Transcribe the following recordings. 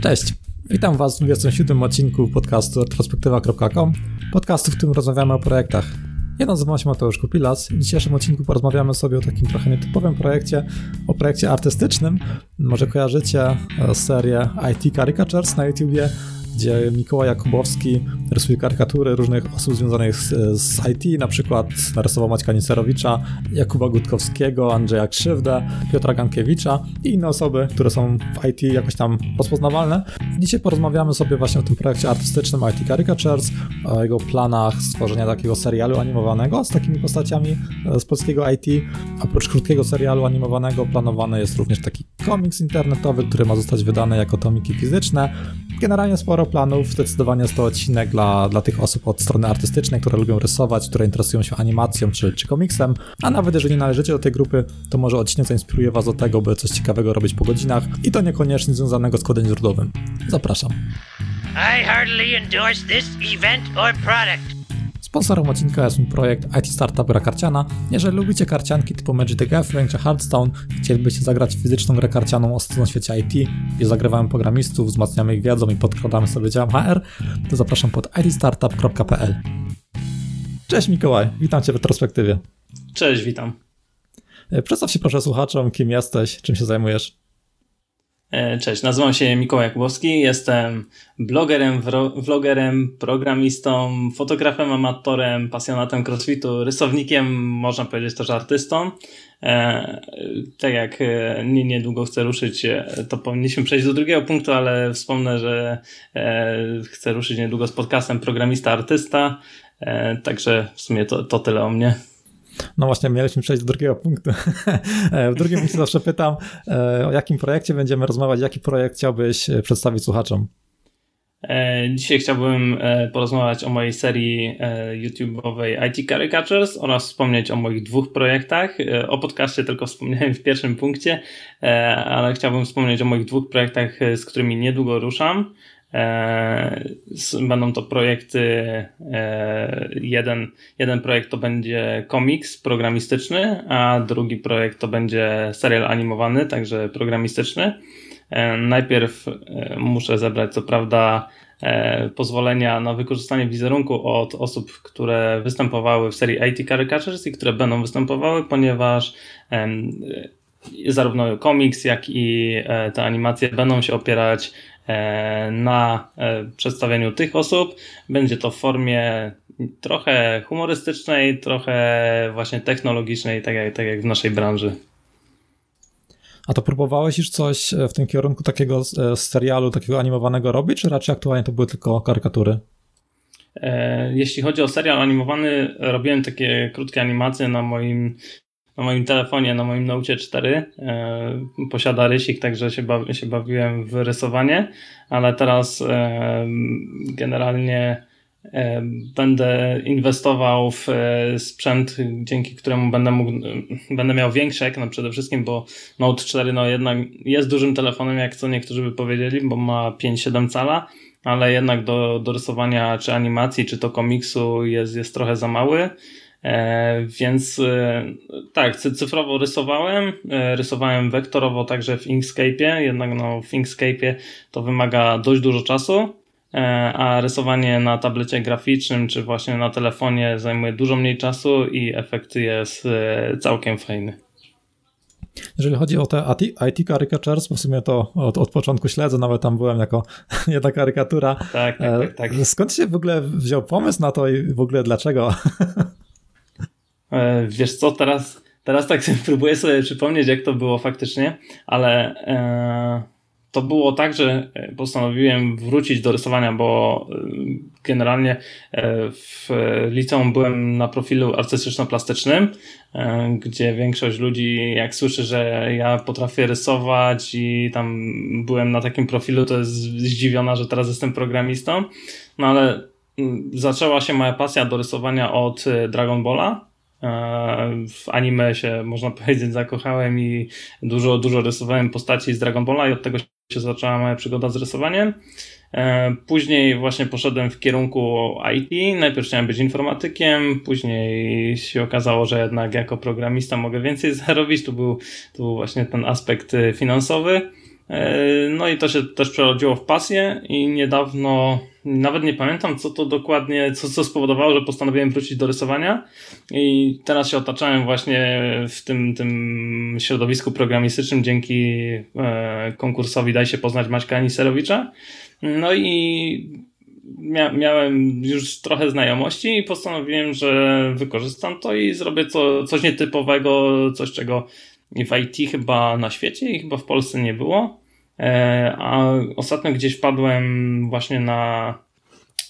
Cześć, witam Was w 27 odcinku podcastu retrospektywa.com, podcastu, w którym rozmawiamy o projektach. Ja nazywam się Mateusz Kupilas w dzisiejszym odcinku porozmawiamy sobie o takim trochę nietypowym projekcie, o projekcie artystycznym. Może kojarzycie e, serię IT Caricatures na YouTubie, gdzie Mikołaj Jakubowski rysuje karykatury różnych osób związanych z, z IT, na przykład narysował Maćka Nicerowicza, Jakuba Gutkowskiego, Andrzeja Krzywdę, Piotra Gankiewicza i inne osoby, które są w IT jakoś tam rozpoznawalne. Dzisiaj porozmawiamy sobie właśnie o tym projekcie artystycznym IT Caricatures, o jego planach stworzenia takiego serialu animowanego z takimi postaciami e, z polskiego IT. Oprócz krótkiego serialu animowanego planowany jest również taki komiks internetowy, który ma zostać wydany jako tomiki fizyczne. Generalnie sporo planów, zdecydowanie jest to odcinek dla, dla tych osób od strony artystycznej, które lubią rysować, które interesują się animacją czy, czy komiksem, a nawet jeżeli należycie do tej grupy, to może odcinek zainspiruje Was do tego, by coś ciekawego robić po godzinach i to niekoniecznie związanego z kodem źródłowym. Zapraszam. I heartily endorse this event or product. Sponsorem odcinka jest mój projekt IT Startup Karciana. Jeżeli lubicie karcianki typu Magic the Gathering czy Hearthstone, chcielibyście zagrać fizyczną grę karcianą o na świecie IT, gdzie zagrywamy programistów, wzmacniamy ich wiedzą i podkładamy sobie dział HR, to zapraszam pod itstartup.pl. Cześć Mikołaj, witam Cię w retrospektywie. Cześć, witam. Przedstaw się proszę słuchaczom, kim jesteś, czym się zajmujesz. E, cześć, nazywam się Mikołaj Jakubowski, jestem blogerem, vlogerem, programistą, fotografem, amatorem, pasjonatem crossfitu, rysownikiem, można powiedzieć też artystą. E, tak jak e, nie, niedługo chcę ruszyć, to powinniśmy przejść do drugiego punktu, ale wspomnę, że chcę ruszyć niedługo z podcastem Programista Artysta, także w sumie to, to tyle o mnie. No właśnie, mieliśmy przejść do drugiego punktu. w drugim punkcie zawsze pytam, e, o jakim projekcie będziemy rozmawiać, jaki projekt chciałbyś e, przedstawić słuchaczom? E, dzisiaj chciałbym porozmawiać o mojej serii YouTube'owej IT Caricatures oraz wspomnieć o moich dwóch projektach. O podcaście tylko wspomniałem w pierwszym punkcie, ale chciałbym wspomnieć o moich dwóch projektach, z którymi niedługo ruszam. E, będą to projekty, e, jeden, jeden projekt to będzie komiks programistyczny, a drugi projekt to będzie serial animowany, także programistyczny. E, najpierw muszę zebrać, co prawda, pozwolenia na wykorzystanie wizerunku od osób, które występowały w serii IT Caricatures i które będą występowały, ponieważ zarówno komiks, jak i te animacje będą się opierać na e, przedstawieniu tych osób. Będzie to w formie trochę humorystycznej, trochę właśnie technologicznej, tak jak, tak jak w naszej branży. A to próbowałeś już coś w tym kierunku takiego e, serialu, takiego animowanego robić, czy raczej aktualnie to były tylko karykatury? Jeśli chodzi o serial animowany, robiłem takie krótkie animacje na moim na moim telefonie, na moim Note 4 e, posiada rysik, także się, bawi, się bawiłem w rysowanie, ale teraz e, generalnie e, będę inwestował w sprzęt, dzięki któremu będę mógł, będę miał większy ekran przede wszystkim, bo Note 4 no jednak jest dużym telefonem, jak co niektórzy by powiedzieli, bo ma 5-7 cala, ale jednak do, do rysowania czy animacji, czy to komiksu jest, jest trochę za mały. E, więc e, tak, cyfrowo rysowałem, e, rysowałem wektorowo także w Inkscape'ie, jednak no, w Inkscape'ie to wymaga dość dużo czasu, a rysowanie na tablecie graficznym czy właśnie na telefonie zajmuje dużo mniej czasu i efekt jest całkiem fajny. Jeżeli chodzi o te IT caricatures, w sumie to od, od początku śledzę, nawet tam byłem jako jedna karykatura. Tak, tak, tak, tak. Skąd się w ogóle wziął pomysł na to i w ogóle dlaczego? E, wiesz co, teraz, teraz tak sobie próbuję sobie przypomnieć, jak to było faktycznie, ale e, to było tak, że postanowiłem wrócić do rysowania, bo e, generalnie e, w liceum byłem na profilu artystyczno-plastycznym, gdzie większość ludzi, jak słyszy, że ja potrafię rysować i tam byłem na takim profilu, to jest zdziwiona, że teraz jestem programistą. No ale mm, zaczęła się moja pasja do rysowania od Dragon Balla E, w anime się, można powiedzieć, zakochałem i dużo, dużo rysowałem postaci z Dragon Balla i od tego się zaczęła moja przygoda z rysowaniem. E, później właśnie poszedłem w kierunku IT. Najpierw chciałem być informatykiem, później się okazało, że jednak jako programista mogę więcej zarobić. Tu był, tu był właśnie ten aspekt finansowy. No i to się też przerodziło w pasję i niedawno, nawet nie pamiętam co to dokładnie, co, co spowodowało, że postanowiłem wrócić do rysowania i teraz się otaczałem właśnie w tym, tym środowisku programistycznym dzięki konkursowi Daj się poznać Maćka Aniserowicza. No i mia miałem już trochę znajomości i postanowiłem, że wykorzystam to i zrobię co, coś nietypowego, coś czego w IT chyba na świecie i chyba w Polsce nie było. E, a ostatnio gdzieś wpadłem właśnie na,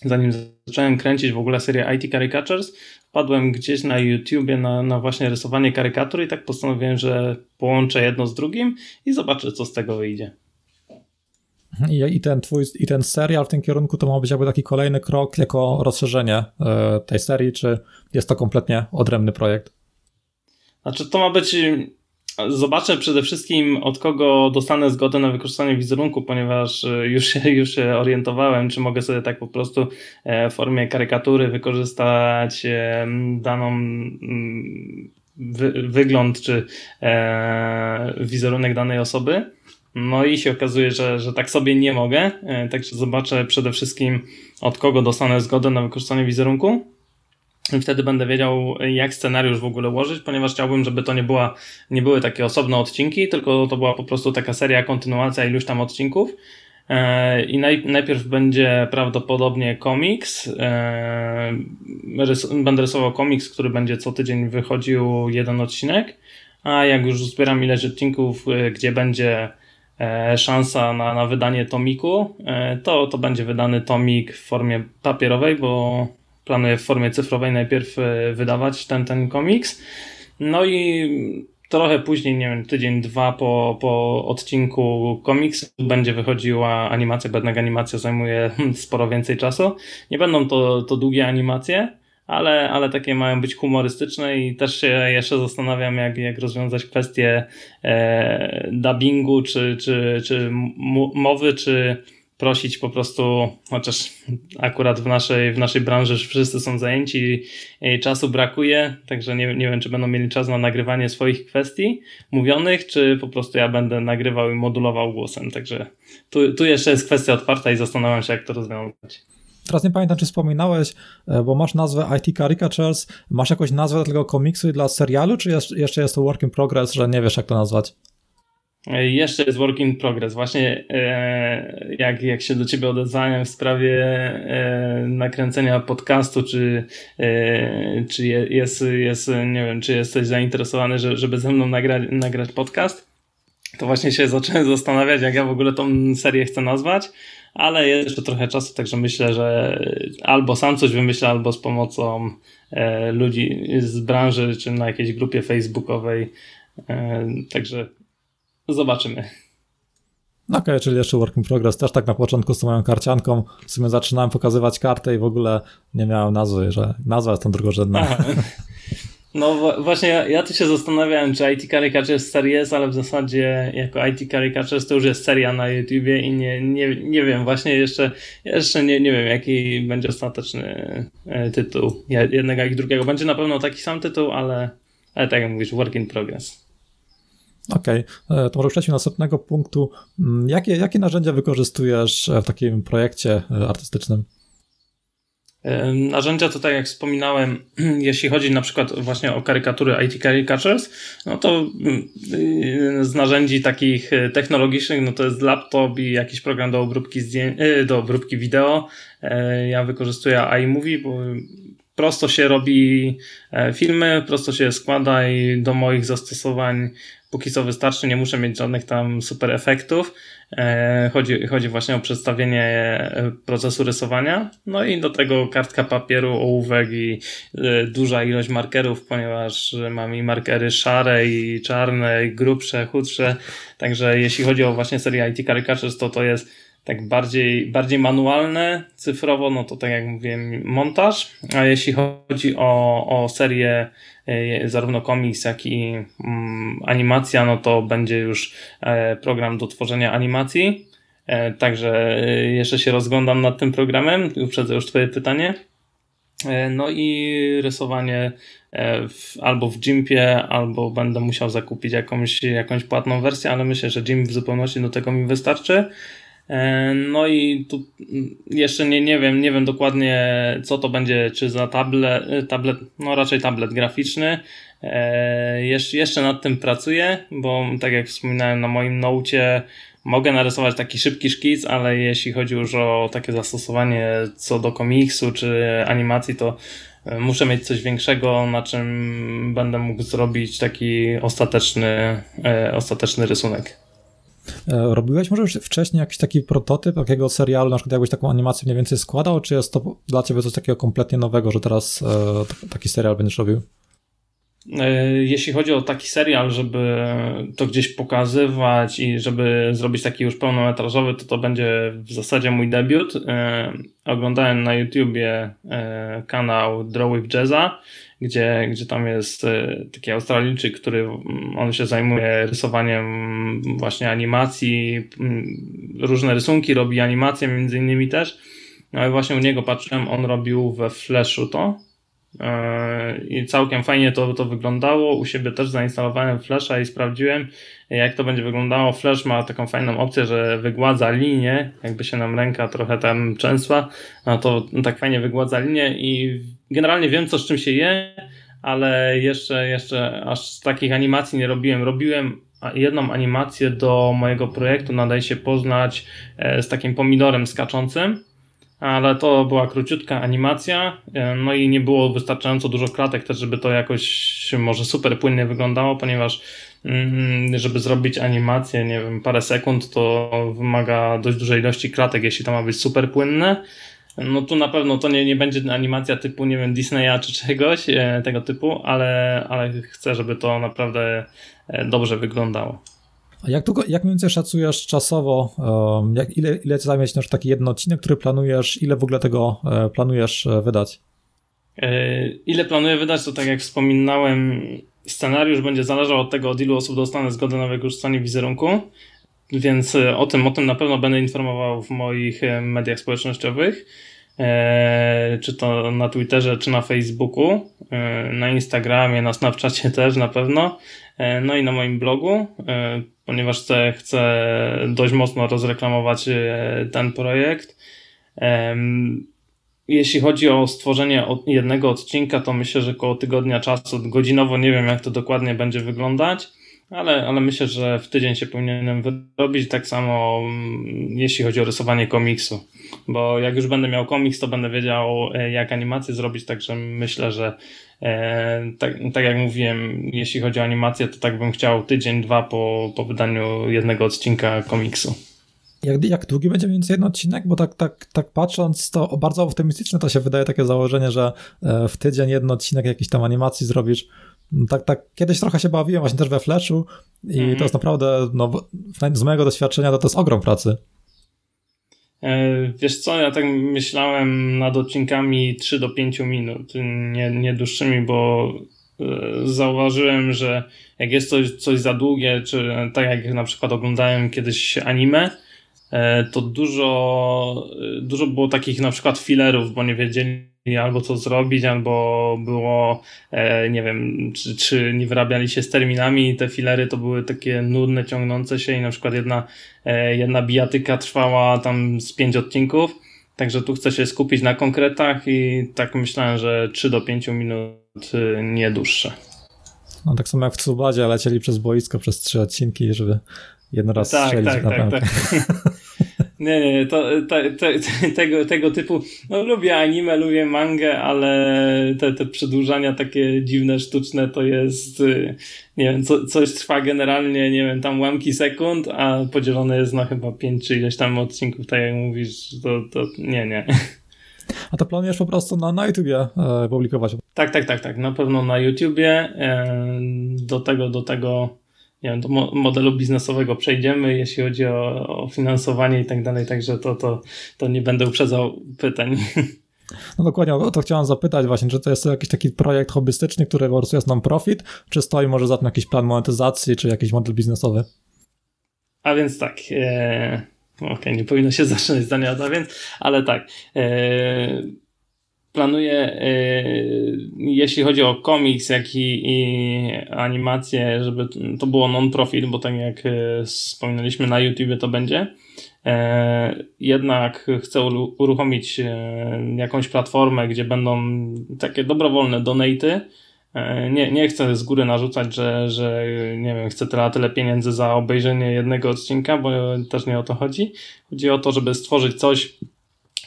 zanim zacząłem kręcić w ogóle serię IT Caricatures, wpadłem gdzieś na YouTubie na, na właśnie rysowanie karykatur i tak postanowiłem, że połączę jedno z drugim i zobaczę, co z tego wyjdzie. I, I, ten twój, i ten serial w tym kierunku to ma być jakby taki kolejny krok jako rozszerzenie e, tej serii, czy jest to kompletnie odrębny projekt? Znaczy to ma być Zobaczę przede wszystkim, od kogo dostanę zgodę na wykorzystanie wizerunku, ponieważ e, już się, już się orientowałem, czy mogę sobie tak po prostu e, w formie karykatury wykorzystać daną mm, wy, wygląd czy wizerunek danej osoby no i się okazuje, że, że tak sobie nie mogę, e, także zobaczę przede wszystkim od kogo dostanę zgodę na wykorzystanie wizerunku. I wtedy będę wiedział, jak scenariusz w ogóle ułożyć, ponieważ chciałbym, żeby to nie, była, nie były takie osobne odcinki, tylko to była po prostu taka seria, kontynuacja iluś tam odcinków. E, I naj, najpierw będzie prawdopodobnie komiks. E, będę rysował komiks, który będzie co tydzień wychodził jeden odcinek. A jak już zbieram ileś odcinków, gdzie będzie E, szansa na, na wydanie tomiku, e, to, to będzie wydany tomik w formie papierowej, bo planuję w formie cyfrowej najpierw e, wydawać ten, ten komiks. No i trochę później, nie wiem, tydzień, dwa po, po odcinku komiksu będzie wychodziła animacja, bo jednak animacja zajmuje sporo więcej czasu. Nie będą to, to długie animacje, ale, ale takie mają być humorystyczne i też się jeszcze zastanawiam, jak, jak rozwiązać kwestię e, dubbingu, czy, czy, czy mowy, czy prosić po prostu, chociaż akurat w naszej, w naszej branży wszyscy są zajęci i czasu brakuje, także nie, nie wiem, czy będą mieli czas na nagrywanie swoich kwestii mówionych, czy po prostu ja będę nagrywał i modulował głosem, także tu, tu jeszcze jest kwestia otwarta i zastanawiam się, jak to rozwiązać. Teraz nie pamiętam, czy wspominałeś, e, bo masz nazwę IT Caricatures, masz jakąś nazwę dla tego komiksu i dla serialu, czy jeszcze jest to work in progress, że nie wiesz, jak to nazwać? Jeszcze jest work in progress. Właśnie e, jak, jak się do ciebie odezwałem w sprawie e, nakręcenia podcastu, czy, e, czy jest, jest, nie wiem, czy jesteś zainteresowany, że, żeby ze mną nagrać, nagrać podcast, to właśnie się zacząłem zastanawiać, jak ja w ogóle tą serię chcę nazwać ale jest jeszcze trochę czasu, także myślę, że albo sam coś wymyślę, albo z pomocą e, ludzi z branży, czy na jakiejś grupie facebookowej. E, także zobaczymy. Okej, okay, czyli jeszcze work in progress. Też tak na początku z tą moją karcianką w sumie zaczynałem pokazywać kartę i w ogóle nie miałem nazwy, że nazwa jest tam drugorzędna. No właśnie, ja, ja tu się zastanawiałem, czy IT Caricatures serii jest, ale w zasadzie jako IT Caricatures to już jest seria na YouTubie i nie, nie, nie wiem, właśnie jeszcze, jeszcze nie, nie wiem, jaki będzie ostateczny e, tytuł jednego i drugiego. Będzie na pewno taki sam tytuł, ale, ale tak jak mówisz, work in progress. Okej, okay. E, to może przejdźmy do następnego punktu. Mm, jakie, jakie narzędzia wykorzystujesz w takim projekcie e, artystycznym? Narzędzia to tak jak wspominałem, jeśli chodzi na przykład właśnie o karykatury IT Caricatures, no to mm, z narzędzi takich e, technologicznych, no to jest laptop i jakiś program do obróbki zdjęć, e, do obróbki wideo. E, ja wykorzystuję iMovie, bo prosto się robi filmy, prosto się składa i do moich zastosowań póki co wystarczy, nie muszę mieć żadnych tam super efektów. E, chodzi, chodzi właśnie o przedstawienie e, procesu rysowania. No i do tego kartka papieru, ołówek i e, duża ilość markerów, ponieważ mam i markery szare i czarne, i grubsze, chudsze. Także jeśli chodzi o właśnie serię IT Caricatures, to to jest tak bardziej, bardziej manualne, cyfrowo, no to tak jak mówiłem, montaż. A jeśli chodzi o, o serię E, zarówno komiks, jak i mm, animacja, no to będzie już e, program do tworzenia animacji. E, także jeszcze się rozglądam nad tym programem, uprzedzę już Twoje pytanie. No i rysowanie w, albo w Gimpie, albo będę musiał zakupić jakąś, jakąś płatną wersję, ale myślę, że Gimp w zupełności do tego mi wystarczy. E, no i tu jeszcze nie, nie wiem, nie wiem dokładnie co to będzie, czy za tablet, tablet no raczej tablet graficzny. E, jeszcze, jeszcze nad tym pracuję, bo tak jak wspominałem na moim nocie mogę narysować taki szybki szkic, ale jeśli chodzi już o takie zastosowanie co do komiksu czy animacji, to e, muszę mieć coś większego, na czym będę mógł zrobić taki ostateczny, ostateczny rysunek. E, robiłeś może już wcześniej jakiś taki prototyp takiego serialu, na przykład jakbyś taką animację mniej więcej składał, czy jest to dla ciebie coś takiego kompletnie nowego, że teraz e, taki serial będziesz robił? E, jeśli chodzi o taki serial, żeby to gdzieś pokazywać i żeby zrobić taki już pełnometrażowy, to to będzie w zasadzie mój debiut. Oglądałem na YouTubie kanał Draw with Jazza gdzie, gdzie tam jest e, taki Australijczyk, który mm, on się zajmuje rysowaniem właśnie animacji, mm, różne rysunki, robi animacje między innymi też. No i właśnie u niego patrzyłem, on robił we Flashu to i całkiem fajnie to, to wyglądało. U siebie też zainstalowałem Flasha i sprawdziłem, jak to będzie wyglądało. Flash ma taką fajną opcję, że wygładza linię, jakby się nam ręka trochę tam częsła, no to tak fajnie wygładza linię i generalnie wiem, co z czym się je, ale jeszcze, jeszcze aż takich animacji nie robiłem. Robiłem jedną animację do mojego projektu, nadaje się poznać e, z takim pomidorem skaczącym, ale to była króciutka animacja, e, no i nie było wystarczająco dużo klatek też, żeby to jakoś może super płynnie wyglądało, ponieważ mm, żeby zrobić animację, nie wiem, parę sekund, to wymaga dość dużej ilości klatek, jeśli to ma być super płynne. No tu na pewno to nie, nie będzie animacja typu, nie wiem, Disneya czy czegoś e, tego typu, ale, ale chcę, żeby to naprawdę e, dobrze wyglądało. A jak długo, jak mniej więcej szacujesz czasowo, jak, ile, ile zajmie ci taki jeden odcinek, który planujesz, ile w ogóle tego e, planujesz wydać? Ile planuję wydać, to tak jak wspominałem, scenariusz będzie zależał od tego, od ilu osób dostanę zgodę na wykorzystanie wizerunku, więc o tym, o tym na pewno będę informował w moich mediach społecznościowych. E, czy to na Twitterze, czy na Facebooku, e, na Instagramie, na Snapchacie też na pewno, e, no i na moim blogu, ponieważ chcę, chcę dość mocno rozreklamować ten projekt. Jeśli chodzi o stworzenie jednego odcinka, to myślę, że około tygodnia czasu, godzinowo nie wiem, jak to dokładnie będzie wyglądać ale, ale myślę, że w tydzień się powinienem wyrobić. Tak samo mm, jeśli chodzi o rysowanie komiksu, bo jak już będę miał komiks, to będę wiedział, e, jak animację zrobić. Także myślę, że e, tak, tak jak mówiłem, jeśli chodzi o animację, to tak bym chciał tydzień, dwa po, po wydaniu jednego odcinka komiksu. Jak, jak długi będzie mniej więcej jeden odcinek? Bo tak, tak, tak patrząc, to bardzo optymistyczne to się wydaje takie założenie, że e, w tydzień jeden odcinek jakiejś tam animacji zrobisz. Tak, tak, kiedyś trochę się bawiłem właśnie też we Flashu i mm -hmm. to jest naprawdę, no, z mojego doświadczenia to, to jest ogrom pracy. E, wiesz co, ja tak myślałem nad odcinkami 3 do 5 minut, nie, nie dłuższymi, bo e, zauważyłem, że jak jest coś, coś za długie, czy tak jak na przykład oglądałem kiedyś anime, e, to dużo, dużo było takich na przykład fillerów, bo nie wiedzieli albo co zrobić, albo było, e, nie wiem, czy, czy nie wyrabiali się z terminami. Te filery to były takie nudne, ciągnące się i na przykład jedna, e, jedna bijatyka trwała tam z pięć odcinków. Także tu chcę się skupić na konkretach i tak myślałem, że 3 do 5 minut e, nie dłuższe. No tak samo jak w Tsubadzie lecieli przez boisko przez trzy odcinki, żeby jeden raz tak, strzelić tak, tak, tak. Nie, nie, to, to, to, tego, tego typu, no lubię anime, lubię mangę, ale te, te przedłużania takie dziwne, sztuczne to jest, y, nie wiem, co, coś trwa generalnie, nie wiem, tam łamki sekund, a podzielone jest na chyba pięć czy ileś tam odcinków, tak jak mówisz, to, to nie, nie. A to planujesz po prostu na, na YouTubie e, publikować? Tak, tak, tak, tak, na pewno na YouTubie, e, do tego, do tego nie wiem, do modelu biznesowego przejdziemy, jeśli chodzi o, o finansowanie i tak dalej, także to, to, to nie będę uprzedzał pytań. No dokładnie, o to chciałem zapytać właśnie, czy to jest jakiś taki projekt hobbystyczny, który po prostu jest non-profit, czy stoi może za tym jakiś plan monetyzacji, czy jakiś model biznesowy? A więc tak, e, okej, okay, nie powinno się zaczynać zdania a więc, ale tak, e, planuję, jeśli chodzi o komiks, jak i, i żeby to było non-profit, bo tak jak wspominaliśmy na YouTube to będzie. Jednak chcę uruchomić jakąś platformę, gdzie będą takie dobrowolne donaty, E, nie, nie chcę z góry narzucać, że, że nie wiem, chcę tyle, tyle pieniędzy za obejrzenie jednego odcinka, bo też nie o to chodzi. Chodzi o to, żeby stworzyć coś,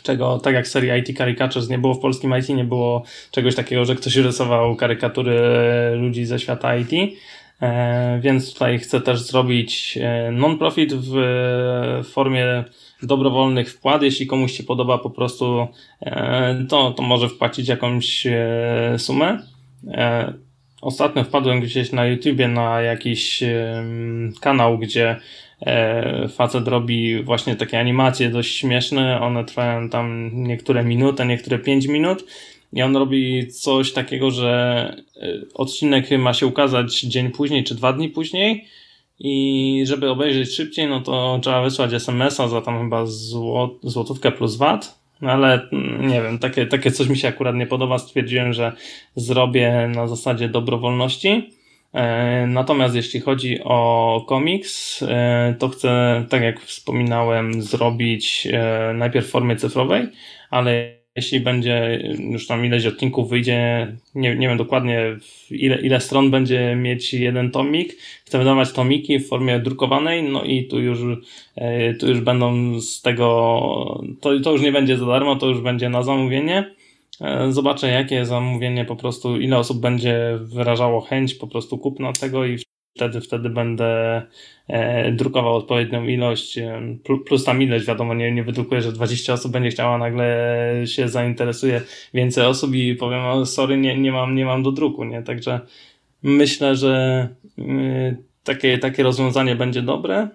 czego tak jak serii IT Caricatures nie było w polskim IT, nie było czegoś takiego, że ktoś rysował karykatury ludzi ze świata IT. E, więc tutaj chcę też zrobić e, non-profit w formie dobrowolnych wkład. Jeśli komuś się podoba po prostu, to, to może wpłacić jakąś sumę. E, ostatnio wpadłem gdzieś na YouTubie na jakiś kanał, gdzie e, facet robi właśnie takie animacje dość śmieszne. One trwają tam niektóre minuty, niektóre 5 minut. I on robi coś takiego, że e, odcinek ma się ukazać dzień później czy dwa dni później. I żeby obejrzeć szybciej, no to trzeba wysłać SMS-a za tam chyba złotówkę plus VAT. No ale mm, nie wiem, takie, takie coś mi się akurat nie podoba. Stwierdziłem, że zrobię na zasadzie dobrowolności. E, natomiast jeśli chodzi o komiks, e, to chcę, tak jak wspominałem, zrobić e, najpierw w formie cyfrowej, ale jeśli będzie już tam ileś odcinków wyjdzie, nie, nie wiem dokładnie ile, ile stron będzie mieć jeden tomik, chcę wydawać tomiki w formie drukowanej, no i tu już, tu już będą z tego, to, to już nie będzie za darmo, to już będzie na zamówienie. E, zobaczę jakie zamówienie po prostu, ile osób będzie wyrażało chęć po prostu kupna tego i wtedy, wtedy będę e, drukował odpowiednią ilość, e, plus tam ilość, wiadomo, nie, nie wydrukuję, że 20 osób będzie chciała, nagle się zainteresuje więcej osób i powiem, sorry, nie, nie, mam, nie mam do druku, nie? Także myślę, że takie, takie rozwiązanie będzie dobre.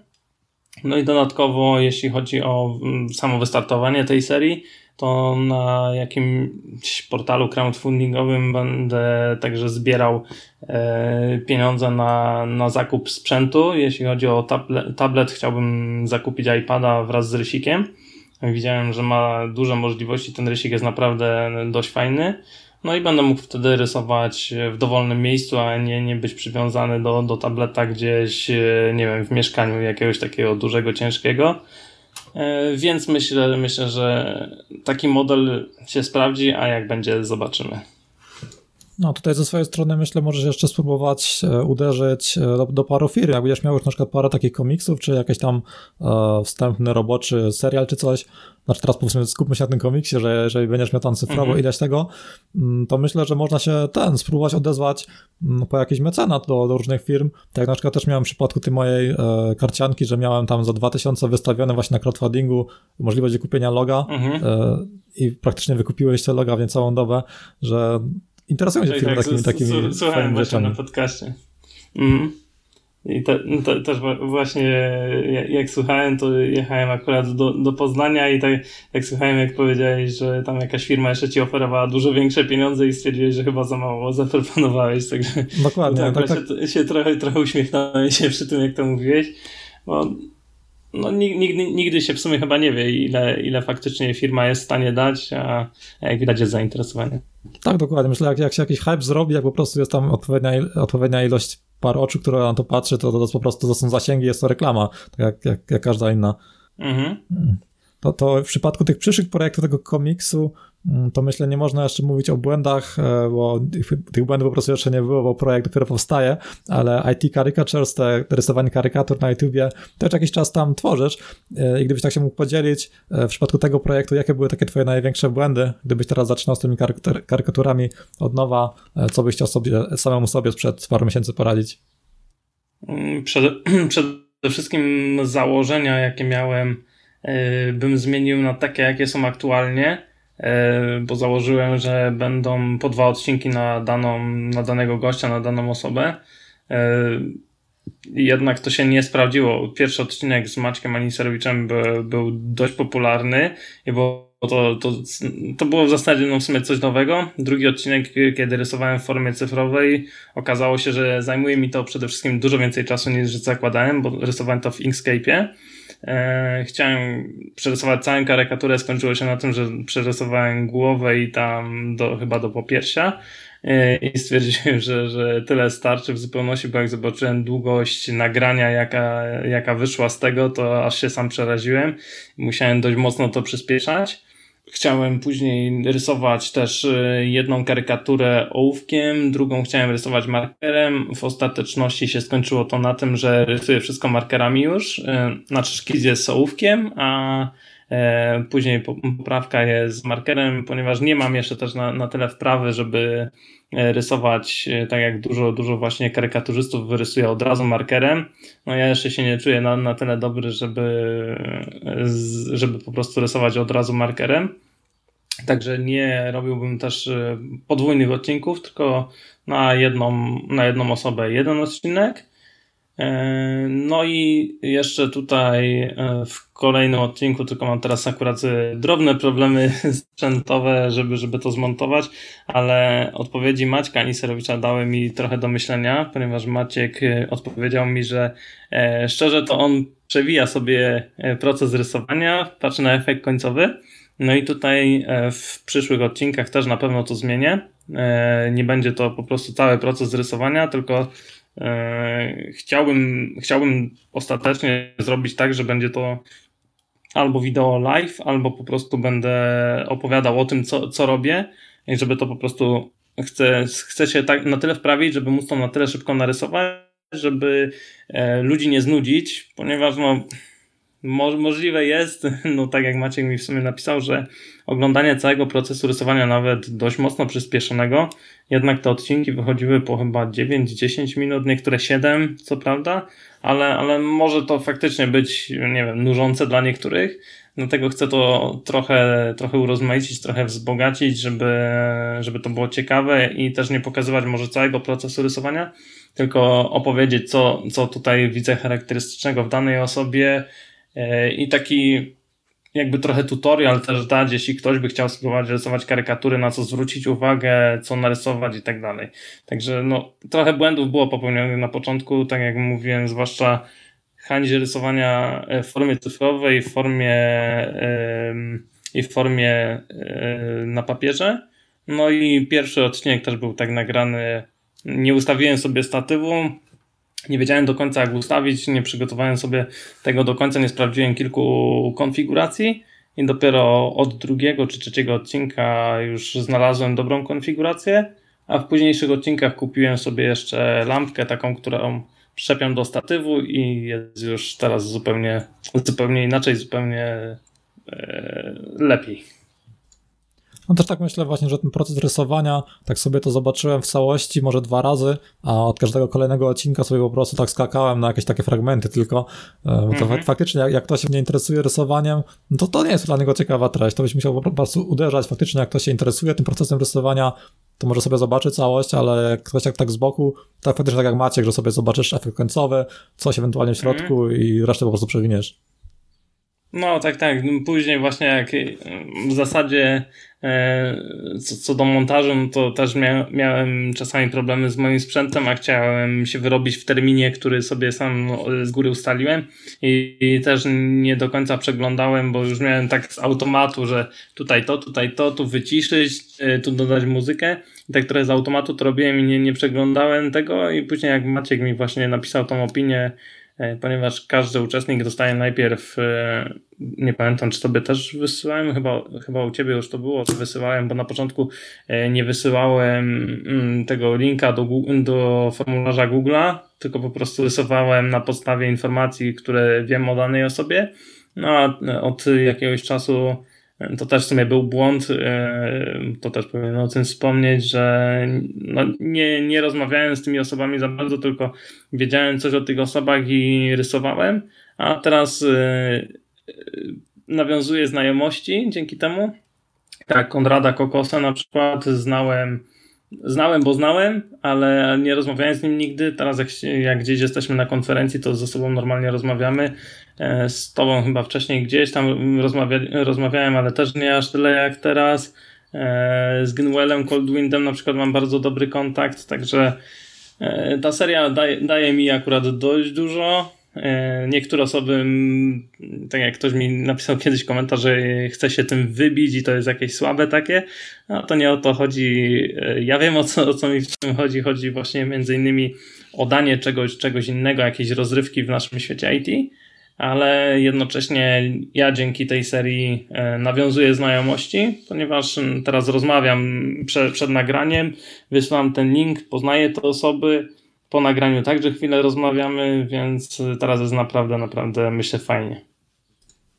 No i dodatkowo, jeśli chodzi o mm, samo wystartowanie tej serii, to na jakimś portalu crowdfundingowym będę także zbierał e, pieniądze na, na zakup sprzętu. Jeśli chodzi o tablet, tablet, chciałbym zakupić iPada wraz z rysikiem. Widziałem, że ma duże możliwości, ten rysik jest naprawdę dość fajny. No i będę mógł wtedy rysować w dowolnym miejscu, a nie, nie być przywiązany do, do tableta gdzieś, e, nie wiem, w mieszkaniu jakiegoś takiego dużego, ciężkiego. E, więc myślę, myślę, że taki model się sprawdzi, a jak będzie, zobaczymy. No tutaj ze swojej strony myślę, możesz jeszcze spróbować e, uderzyć e, do, do paru firm. Jak będziesz miał już na przykład parę takich komiksów, czy jakiś tam e, wstępny roboczy serial, czy coś, znaczy teraz powiedzmy skupmy się na tym komiksie, że jeżeli będziesz miał tam cyfrowo mhm. ileś tego, mm, to myślę, że można się ten, spróbować odezwać mm, po jakiś mecenat do, do różnych firm. Tak na przykład też miałem w przypadku tej mojej e, karcianki, że miałem tam za 2000 wystawione właśnie na crowdfundingu możliwość wykupienia loga mhm. e, i praktycznie wykupiłeś te loga w niecałą dobę, że interesują się tak, firmy tak, takimi, takimi Słuchałem właśnie na podcaście. Mm. I te, te, też właśnie jak, jak, słuchałem, to jechałem akurat do, do Poznania i tak jak słuchałem, jak powiedziałeś, że tam jakaś firma jeszcze ci oferowała dużo większe pieniądze i stwierdziłeś, że chyba za mało zaproponowałeś, także Dokładnie, tak, tak, tak. Się, się, trochę, trochę uśmiechnąłem się przy tym, jak to mówiłeś, bo no, nigdy, nigdy się w sumie chyba nie wie, ile, ile faktycznie firma jest w stanie dać, a jak widać jest zainteresowanie. Tak, dokładnie. Myślę, jak, jak się jakiś hype zrobi, jak po prostu jest tam odpowiednia, odpowiednia ilość par oczu, które na to patrzy, to, to, to po prostu to są zasięgi, jest to reklama, tak jak, jak, jak każda inna. Mhm. Mm. To, to w przypadku tych przyszłych projektów tego komiksu, mm, to myślę, nie można jeszcze mówić o błędach, e, bo tych błędów po prostu jeszcze nie było, bo projekt dopiero powstaje, ale IT Caricatures, te rysowanie karykatur na YouTubie, to już jakiś czas tam tworzysz e, i gdybyś tak się mógł podzielić e, w przypadku tego projektu, jakie były takie twoje największe błędy, gdybyś teraz zaczynał z tymi karykaturami od nowa, co byś chciał sobie, samemu sobie sprzed paru miesięcy poradzić? Mm, przede, przede wszystkim założenia, jakie miałem bym zmienił na takie, jakie są aktualnie, e, bo założyłem, że będą po dwa odcinki na, daną, na danego gościa, na daną osobę. E, jednak to się nie sprawdziło. Pierwszy odcinek z Maćkiem Aniserowiczem był dość popularny i było to, to, to było w zasadzie no w sumie coś nowego. Drugi odcinek, kiedy rysowałem w formie cyfrowej, okazało się, że zajmuje mi to przede wszystkim dużo więcej czasu niż zakładałem, bo rysowałem to w Inkscape'ie e, chciałem przerysować całą karykaturę, skończyło się na tym, że przerysowałem głowę i tam do, chyba do popiersia e, i stwierdziłem, że, że tyle starczy w zupełności, bo jak zobaczyłem długość nagrania, jaka, jaka wyszła z tego, to aż się sam przeraziłem. Musiałem dość mocno to przyspieszać. Chciałem później rysować też y, jedną karykaturę ołówkiem, drugą chciałem rysować markerem. W ostateczności się skończyło to na tym, że rysuję wszystko markerami już. Y, znaczy szkic jest ołówkiem, a e, później poprawka jest markerem, ponieważ nie mam jeszcze też na, na tyle wprawy, żeby rysować e, tak jak dużo, dużo właśnie karykaturzystów wyrysuje od razu markerem. No ja jeszcze się nie czuję na, na tyle dobry, żeby, żeby po prostu rysować od razu markerem. Także nie robiłbym też e, podwójnych odcinków, tylko na jedną, na jedną osobę jeden odcinek. E, no i jeszcze tutaj e, w kolejnym odcinku, tylko mam teraz akurat drobne problemy sprzętowe, żeby, żeby to zmontować, ale odpowiedzi Maćka Niserowicza dały mi trochę do myślenia, ponieważ Maciek odpowiedział mi, że szczerze to on przewija sobie proces rysowania, patrzy na efekt końcowy, no i tutaj e, w przyszłych odcinkach też na pewno to zmienię. E, nie będzie to po prostu cały proces rysowania, tylko e, chciałbym, chciałbym ostatecznie zrobić tak, że będzie to albo wideo live, albo po prostu będę opowiadał o tym, co, co robię i żeby to po prostu chcę, chcę się tak na tyle wprawić, żeby móc to na tyle szybko narysować, żeby ludzi nie znudzić, ponieważ no Mo możliwe jest, no tak jak Maciek mi w sumie napisał, że oglądanie całego procesu rysowania, nawet dość mocno przyspieszonego, jednak te odcinki wychodziły po chyba 9-10 minut, niektóre 7, co prawda, ale, ale może to faktycznie być, nie wiem, nużące dla niektórych. Dlatego chcę to trochę, trochę urozmaicić, trochę wzbogacić, żeby, żeby to było ciekawe i też nie pokazywać może całego procesu rysowania, tylko opowiedzieć, co, co tutaj widzę charakterystycznego w danej osobie, I taki jakby trochę tutorial też dać, jeśli ktoś by chciał spróbować rysować karykatury, na co zwrócić uwagę, co narysować i tak dalej. Także no, trochę błędów było popełnionych na początku, tak jak mówiłem, zwłaszcza chęć rysowania e, w formie cyfrowej, w formie i w formie e, na papierze. No i pierwszy odcinek też był tak nagrany. Nie ustawiłem sobie statywu, nie wiedziałem do końca jak ustawić, nie przygotowałem sobie tego do końca, nie sprawdziłem kilku konfiguracji i dopiero od drugiego czy trzeciego odcinka już znalazłem dobrą konfigurację, a w późniejszych odcinkach kupiłem sobie jeszcze lampkę taką, którą przyczepiam do statywu i jest już teraz zupełnie, zupełnie inaczej, zupełnie e, lepiej. No też tak myślę właśnie, że ten proces rysowania, tak sobie to zobaczyłem w całości może dwa razy, a od każdego kolejnego odcinka sobie po prostu tak skakałem na jakieś takie fragmenty tylko. To mm -hmm. faktycznie jak, jak ktoś mnie interesuje rysowaniem, no to to nie jest dla niego ciekawa treść. To byś musiał po prostu uderzać faktycznie, jak ktoś się interesuje tym procesem rysowania, to może sobie zobaczy całość, ale jak ktoś jak tak z boku, tak faktycznie tak jak Maciek, że sobie zobaczysz efekt końcowy, coś ewentualnie w środku mm -hmm. i resztę po prostu przewiniesz. No tak, tak. Później właśnie jak w zasadzie E, co, co do montażu, no to też mia miałem czasami problemy z moim sprzętem, a chciałem się wyrobić w terminie, który sobie sam no, z góry ustaliłem. I, i też nie do końca przeglądałem, bo już miałem tak z automatu, że tutaj to, tutaj to, tu wyciszyć, e, tu dodać muzykę. I tak trochę z automatu to robiłem i nie, nie przeglądałem tego. I później jak Maciek mi właśnie napisał tą opinię ponieważ każdy uczestnik dostaje najpierw, e, nie pamiętam czy tobie też wysyłałem, chyba, chyba u ciebie już to było, to wysyłałem, bo na początku e, nie wysyłałem mm, tego linka do, do formularza Google'a, tylko po prostu rysowałem na podstawie informacji, które wiem o danej osobie. No a od jakiegoś czasu to też w sumie był błąd, e, to też powinien o tym wspomnieć, że no nie, nie rozmawiałem z tymi osobami za bardzo, tylko wiedziałem coś o tych osobach i rysowałem, a teraz e, e, nawiązuję znajomości dzięki temu. Tak, Konrada Kokosa na przykład znałem Znałem, bo znałem, ale nie rozmawiałem z nim nigdy. Teraz, jak, jak gdzieś jesteśmy na konferencji, to ze sobą normalnie rozmawiamy. E, z tobą chyba wcześniej gdzieś tam rozmawia, rozmawiałem, ale też nie aż tyle jak teraz. E, z Gnwellem, Coldwindem na przykład mam bardzo dobry kontakt, także e, ta seria daje, daje mi akurat dość dużo. E, niektóre osoby, tak jak ktoś mi napisał kiedyś komentarz, że chce się tym wybić i to jest jakieś słabe takie, no to nie o to chodzi. E, ja wiem o co, o co mi w tym chodzi. Chodzi właśnie między innymi o danie czegoś, czegoś innego, jakiejś rozrywki w naszym świecie IT ale jednocześnie ja dzięki tej serii e, nawiązuję znajomości, ponieważ teraz rozmawiam przed, przed nagraniem, wysłałem ten link, poznaję te osoby, po nagraniu także chwilę rozmawiamy, więc teraz jest naprawdę, naprawdę myślę fajnie.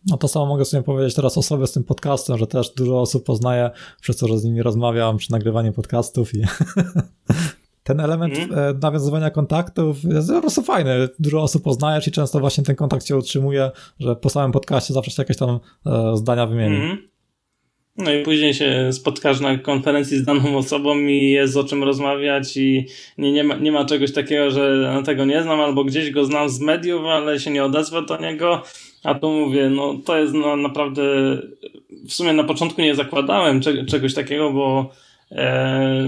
No to samo mogę sobie powiedzieć teraz o sobie z tym podcastem, że też dużo osób poznaję przez to, że z nimi rozmawiam przy nagrywaniu podcastów i ten element mm. nawiązywania kontaktów jest po prostu fajny. Dużo osób poznajesz i często właśnie ten kontakt się utrzymuje, że po samym podcaście zawsze się jakieś tam e, zdania wymieni. Mm. No i później się spotkasz na konferencji z daną osobą i jest o czym rozmawiać i nie, nie, ma, nie ma czegoś takiego, że tego nie znam albo gdzieś go znam z mediów, ale się nie odezwę do niego. A tu mówię, no to jest no, naprawdę w sumie na początku nie zakładałem cze, czegoś takiego, bo e,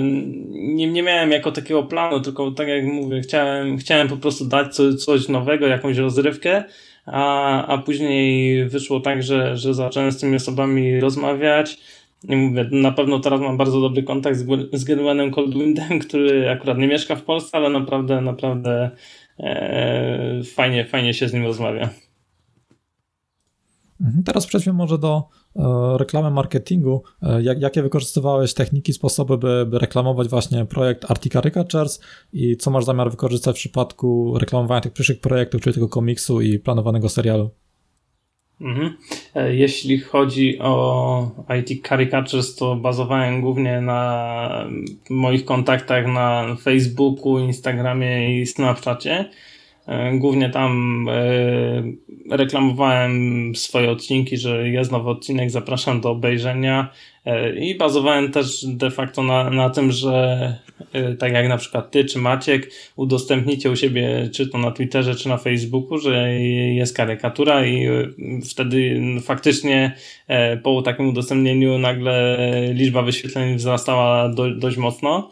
nie, nie miałem jako takiego planu, tylko tak jak mówię, chciałem, chciałem po prostu dać coś, coś nowego, jakąś rozrywkę a, a później wyszło tak, że, że zacząłem z tymi osobami rozmawiać. I mówię, na pewno teraz mam bardzo dobry kontakt z, z Gedwanem Coldwindem, który akurat nie mieszka w Polsce, ale naprawdę, naprawdę e, fajnie, fajnie się z nim rozmawia. Mhm, teraz przejdźmy może do e, reklamy marketingu. E, jak, jakie wykorzystywałeś techniki, sposoby, by, by reklamować właśnie projekt Arctic Caricatures i co masz zamiar wykorzystać w przypadku reklamowania tych przyszłych projektów, czyli tego komiksu i planowanego serialu? Mhm. E, jeśli chodzi o IT Caricatures, to bazowałem głównie na moich kontaktach na Facebooku, Instagramie i Snapchacie. E, głównie tam e, reklamowałem swoje odcinki, że jest nowy odcinek, zapraszam do obejrzenia e, i bazowałem też de facto na, na tym, że tak jak na przykład ty czy Maciek udostępnicie u siebie, czy to na Twitterze, czy na Facebooku, że jest karykatura i wtedy faktycznie po takim udostępnieniu nagle liczba wyświetleń wzrastała do, dość mocno.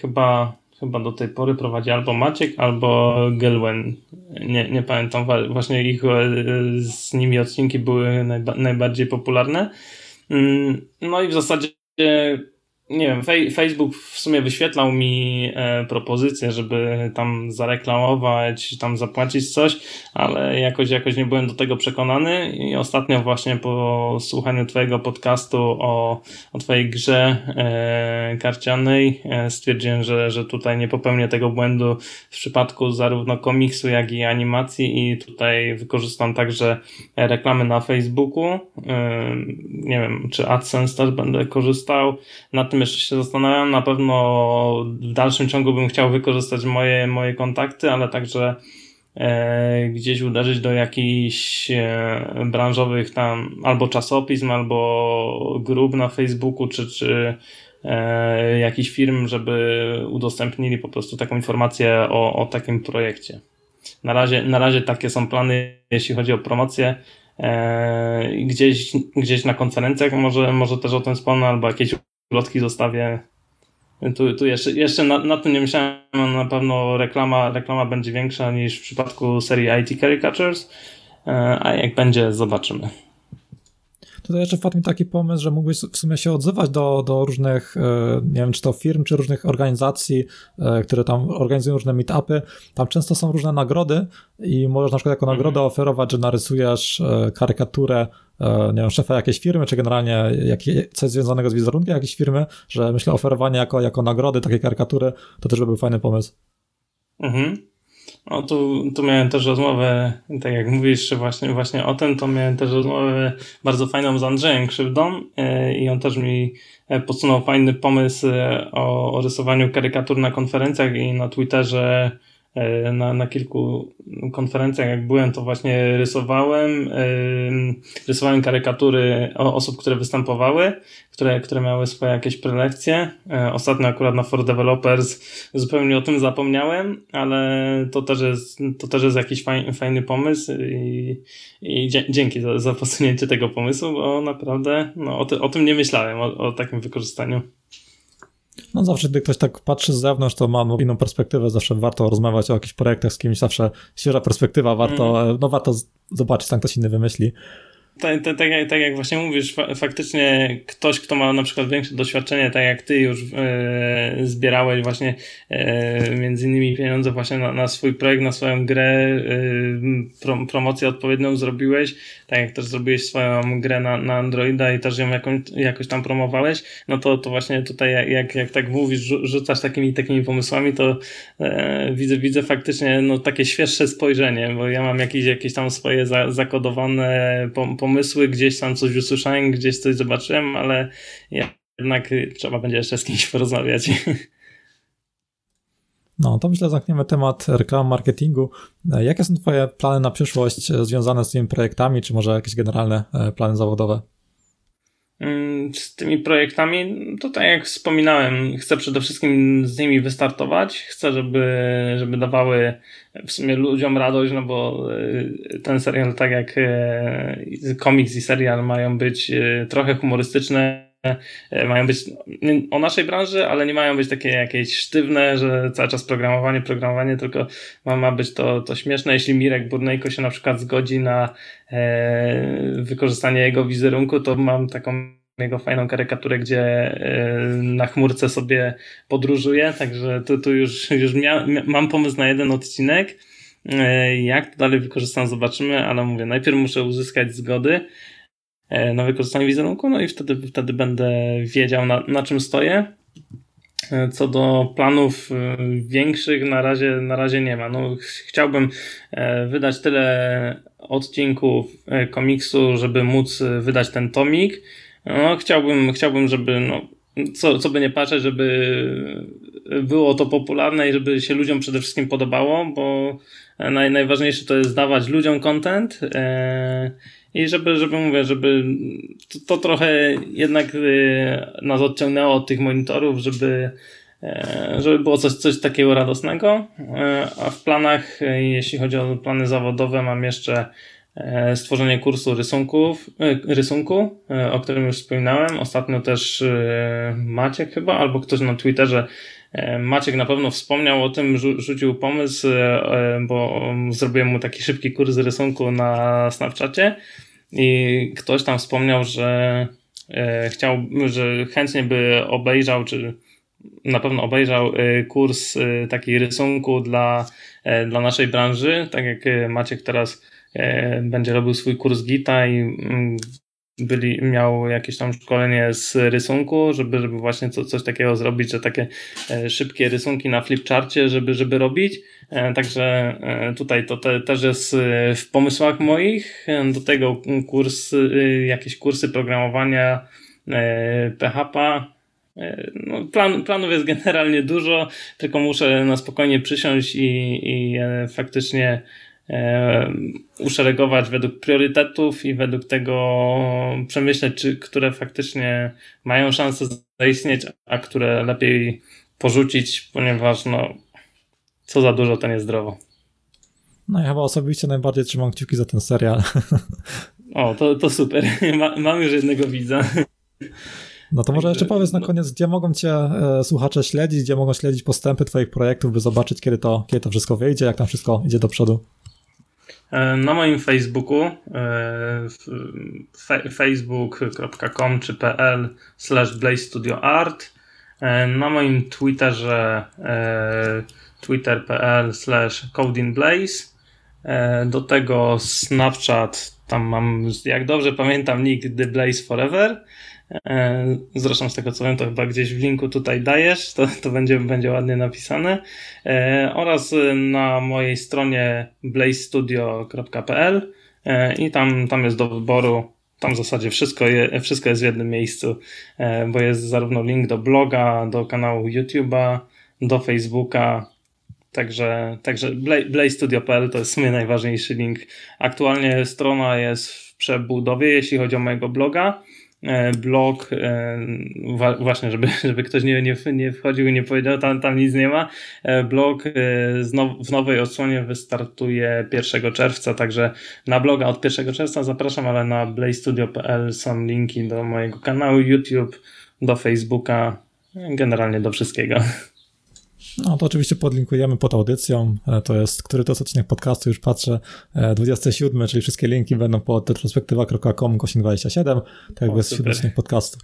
Chyba chyba do tej pory prowadzi albo Maciek, albo Gelwen. Nie, nie pamiętam, właśnie ich e, z nimi odcinki były najba najbardziej popularne. Mm, no i w zasadzie nie wiem, Facebook w sumie wyświetlał mi e, propozycję, żeby tam zareklamować, tam zapłacić coś, ale jakoś, jakoś nie byłem do tego przekonany i ostatnio właśnie po słuchaniu twojego podcastu o, o twojej grze e, karcianej e, stwierdziłem, że, że tutaj nie popełnię tego błędu w przypadku zarówno komiksu, jak i animacji i tutaj wykorzystam także reklamy na Facebooku. E, nie wiem, czy AdSense też będę korzystał. Na tym jeszcze się zastanawiam. Na pewno w dalszym ciągu bym chciał wykorzystać moje, moje kontakty, ale także e, gdzieś uderzyć do jakichś e, branżowych tam albo czasopism, albo grup na Facebooku, czy, czy e, jakichś firm, żeby udostępnili po prostu taką informację o, o takim projekcie. Na razie, na razie takie są plany, jeśli chodzi o promocję. Gdzieś, gdzieś na konferencjach może, może też o tym wspomnę, albo jakieś plotki zostawię. Tu, tu jeszcze, jeszcze na, na tym nie myślałem, na pewno reklama, reklama będzie większa niż w przypadku serii IT Caricatures, e, a jak będzie, zobaczymy. Tutaj jeszcze wpadł taki pomysł, że mógłbyś w sumie się odzywać do, do różnych, e, nie wiem, czy to firm, czy różnych organizacji, e, które tam organizują różne meetupy. Tam często są różne nagrody i możesz na przykład jako nagrodę mhm. oferować, że narysujesz karykaturę nie wiem, szefa jakiejś firmy, czy generalnie jakieś, coś związanego z wizerunkiem jakiejś firmy, że myślę oferowanie jako, jako nagrody takiej karykatury, to też by był fajny pomysł. Mhm. No tu, tu miałem też rozmowę, tak jak mówisz właśnie, właśnie o tym, to miałem też rozmowę bardzo fajną z Andrzejem Krzywdą e, i on też mi e, podsunął fajny pomysł e, o, o rysowaniu karykatur na konferencjach i na Twitterze na, na kilku konferencjach, jak byłem, to właśnie rysowałem. Rysowałem karykatury osób, które występowały, które, które miały swoje jakieś prelekcje. E, ostatnio akurat na For Developers zupełnie o tym zapomniałem, ale to też jest, to też jest jakiś fajny, fajny pomysł i, i dzięki za, za posunięcie tego pomysłu, bo naprawdę no, o, ty, o tym nie myślałem, o, o takim wykorzystaniu. No zawsze, gdy ktoś tak patrzy z zewnątrz, to ma inną perspektywę, zawsze warto rozmawiać o jakichś projektach z kimś, zawsze świeża perspektywa, warto, mm. no warto zobaczyć, co ktoś inny wymyśli. Tak, tak, tak, tak jak właśnie mówisz, fa faktycznie ktoś, kto ma na przykład większe doświadczenie, tak jak ty już e, zbierałeś właśnie e, między innymi pieniądze właśnie na, na swój projekt, na swoją grę, e, pro, promocję odpowiednią zrobiłeś, tak jak też zrobiłeś swoją grę na, na Androida i też ją jakąś, jakoś tam promowałeś, no to, to właśnie tutaj jak, jak, tak mówisz, rzucasz takimi takimi pomysłami, to e, widzę, widzę faktycznie no, takie świeższe spojrzenie, bo ja mam jakieś, jakieś tam swoje za, zakodowane pom pomysły, gdzieś tam coś usłyszałem, gdzieś coś zobaczyłem, ale jednak trzeba będzie jeszcze z kimś porozmawiać. No, to myślę, zamkniemy temat reklam marketingu. Jakie są Twoje plany na przyszłość związane z tymi projektami, czy może jakieś generalne e, plany zawodowe? Mm, z tymi projektami, to tak jak wspominałem, chcę przede wszystkim z nimi wystartować. Chcę, żeby, żeby dawały w sumie ludziom radość, no bo e, ten serial, tak jak e, komiks i serial, mają być e, trochę humorystyczne, mają być o naszej branży, ale nie mają być takie jakieś sztywne, że cały czas programowanie, programowanie, tylko ma, ma być to, to śmieszne. Jeśli Mirek Burnejko się na przykład zgodzi na e, wykorzystanie jego wizerunku, to mam taką jego fajną karykaturę, gdzie e, na chmurce sobie podróżuje, także tu, tu już, już mia, mam pomysł na jeden odcinek. E, jak to dalej wykorzystam, zobaczymy, ale mówię, najpierw muszę uzyskać zgody e, na wykorzystanie wizerunku, no i wtedy, wtedy będę wiedział, na, na czym stoję. Co do planów większych, na razie, na razie nie ma. No, chciałbym wydać tyle odcinków komiksu, żeby móc wydać ten tomik no, chciałbym, chciałbym, żeby, no, co, co by nie patrzeć, żeby było to popularne i żeby się ludziom przede wszystkim podobało, bo naj, najważniejsze to jest dawać ludziom content e, i żeby, żeby mówię, żeby to, to trochę jednak e, nas odciągnęło od tych monitorów, żeby e, żeby było coś, coś takiego radosnego, e, a w planach, jeśli chodzi o plany zawodowe, mam jeszcze E, stworzenie kursu rysunków, e, rysunku, e, o którym już wspominałem. Ostatnio też Maciek chyba, albo ktoś na Twitterze Maciek na pewno wspomniał o tym, rzucił pomysł, bo zrobiłem mu taki szybki kurs rysunku na Snapchacie i ktoś tam wspomniał, że chciał, że chętnie by obejrzał, czy na pewno obejrzał kurs taki rysunku dla, dla naszej branży, tak jak Maciek teraz E, będzie robił swój kurs Gita i mm, byli, miał jakieś tam szkolenie z rysunku, żeby, żeby właśnie co, coś takiego zrobić, że takie e, szybkie rysunki na flipcharcie, żeby, żeby robić. E, także tutaj to te, też jest w pomysłach moich. Do tego kurs, jakieś kursy programowania PHP. No, plan, planów jest generalnie dużo, tylko muszę na spokojnie przysiąść i, i faktycznie E, uszeregować według priorytetów i według tego przemyśleć, czy które faktycznie mają szansę zaistnieć, a które lepiej porzucić, ponieważ no, co za dużo, to niezdrowo. No ja chyba osobiście najbardziej trzymam kciuki za ten serial. O, to, to super. Ma, mam już jednego widza. No to może jeszcze powiedz na koniec, gdzie mogą cię e, słuchacze śledzić, gdzie mogą śledzić postępy twoich projektów, by zobaczyć, kiedy to, kiedy to wszystko wyjdzie, jak tam wszystko idzie do przodu. E, na moim Facebooku e, facebook.com czy pl slash blazestudioart e, na moim Twitterze twitter.pl slash codinblaze do tego Snapchat tam mam, jak dobrze pamiętam, nick The Blaze Forever zresztą z tego co wiem, to chyba gdzieś w linku tutaj dajesz, to, to będzie, będzie ładnie napisane. E, oraz na mojej stronie blazestudio.pl e, i tam, tam jest do wyboru. Tam w zasadzie wszystko, je, wszystko jest w jednym miejscu, bo jest zarówno link do bloga, do kanału YouTube'a, do Facebooka, Także, także blazestudio.pl to jest w sumie najważniejszy link. Aktualnie strona jest w przebudowie, jeśli chodzi o mojego bloga. E, blog, e, właśnie, żeby, żeby ktoś nie, nie, nie wchodził i nie powiedział, tam, tam nic nie ma. E, blog w nowej odsłonie wystartuje 1 czerwca, także na bloga od 1 czerwca zapraszam, ale na blazestudio.pl są linki do mojego kanału YouTube, do Facebooka, generalnie do wszystkiego. No to oczywiście podlinkujemy pod audycją. E, to jest, który to jest odcinek podcastu, już patrzę, 27, e, czyli wszystkie linki będą pod retrospektywa.com 27, tak jakby jest 7 odcinek podcastu.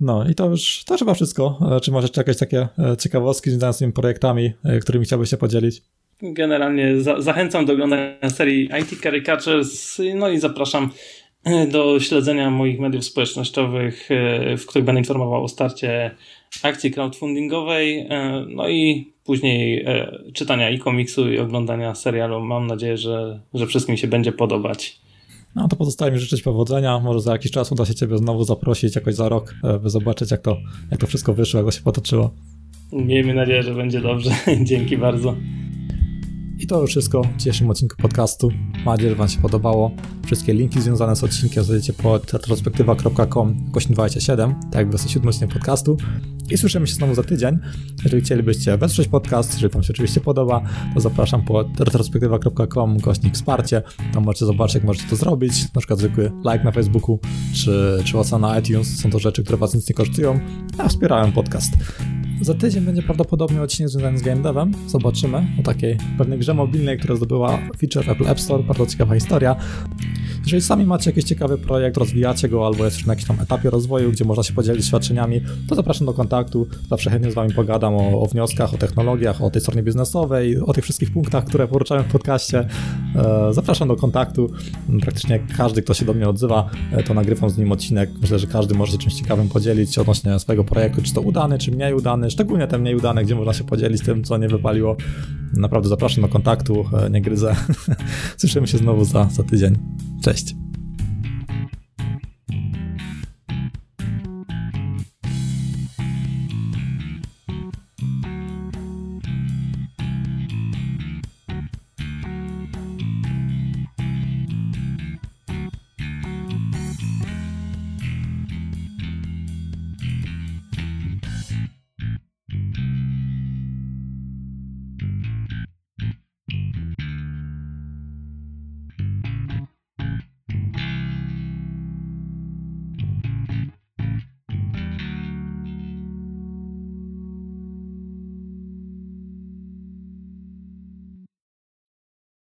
No i to już, to chyba wszystko. E, czy może jakieś takie ciekawostki związane z tymi projektami, którymi chciałbyś się podzielić? Generalnie za zachęcam do oglądania serii IT Caricatures, no i zapraszam do śledzenia moich mediów społecznościowych, w których będę informował o starcie akcji crowdfundingowej, no i później e, czytania i komiksu, i oglądania serialu. Mam nadzieję, że, że wszystkim się będzie podobać. No to pozostaje mi życzyć powodzenia. Może za jakiś czas uda się Ciebie znowu zaprosić, jakoś za rok, e, by zobaczyć, jak to, jak to wszystko wyszło, jak to się potoczyło. Miejmy nadzieję, że będzie dobrze. Dzięki bardzo. I to już wszystko w dzisiejszym odcinku podcastu. Mam nadzieję, że Wam się podobało. Wszystkie linki związane z odcinkiem znajdziecie pod retrospektywa.com 27, tak jak 27 odcinek podcastu. I słyszymy się znowu za tydzień. Jeżeli chcielibyście wesprzeć podcast, jeżeli Wam się oczywiście podoba, to zapraszam pod retrospektywa.com gośnik wsparcie. Tam możecie zobaczyć, jak możecie to zrobić. Na przykład zwykły like na Facebooku, czy, czy ocena na iTunes. Są to rzeczy, które Was nic nie kosztują, a wspierają podcast. Za tydzień będzie prawdopodobnie odcinek związany z game devem. Zobaczymy o takiej pewnej grze mobilnej, która zdobyła feature Apple App Store. Bardzo ciekawa historia. Jeżeli sami macie jakiś ciekawy projekt, rozwijacie go albo jest już na jakimś tam etapie rozwoju, gdzie można się podzielić świadczeniami, to zapraszam do kontaktu. Zawsze chętnie z Wami pogadam o, o wnioskach, o technologiach, o tej stronie biznesowej, o tych wszystkich punktach, które poruszałem w podcaście. E, zapraszam do kontaktu. Praktycznie każdy, kto się do mnie odzywa, e, to nagrywam z nim odcinek. Myślę, że każdy może się czymś ciekawym podzielić odnośnie swojego projektu, czy to udany, czy mniej udany, szczególnie te mniej udane, gdzie można się podzielić tym, co nie wypaliło. Naprawdę zapraszam do kontaktu, e, nie gryzę. Słyszymy się znowu za, za tydzień. Cześć. часть.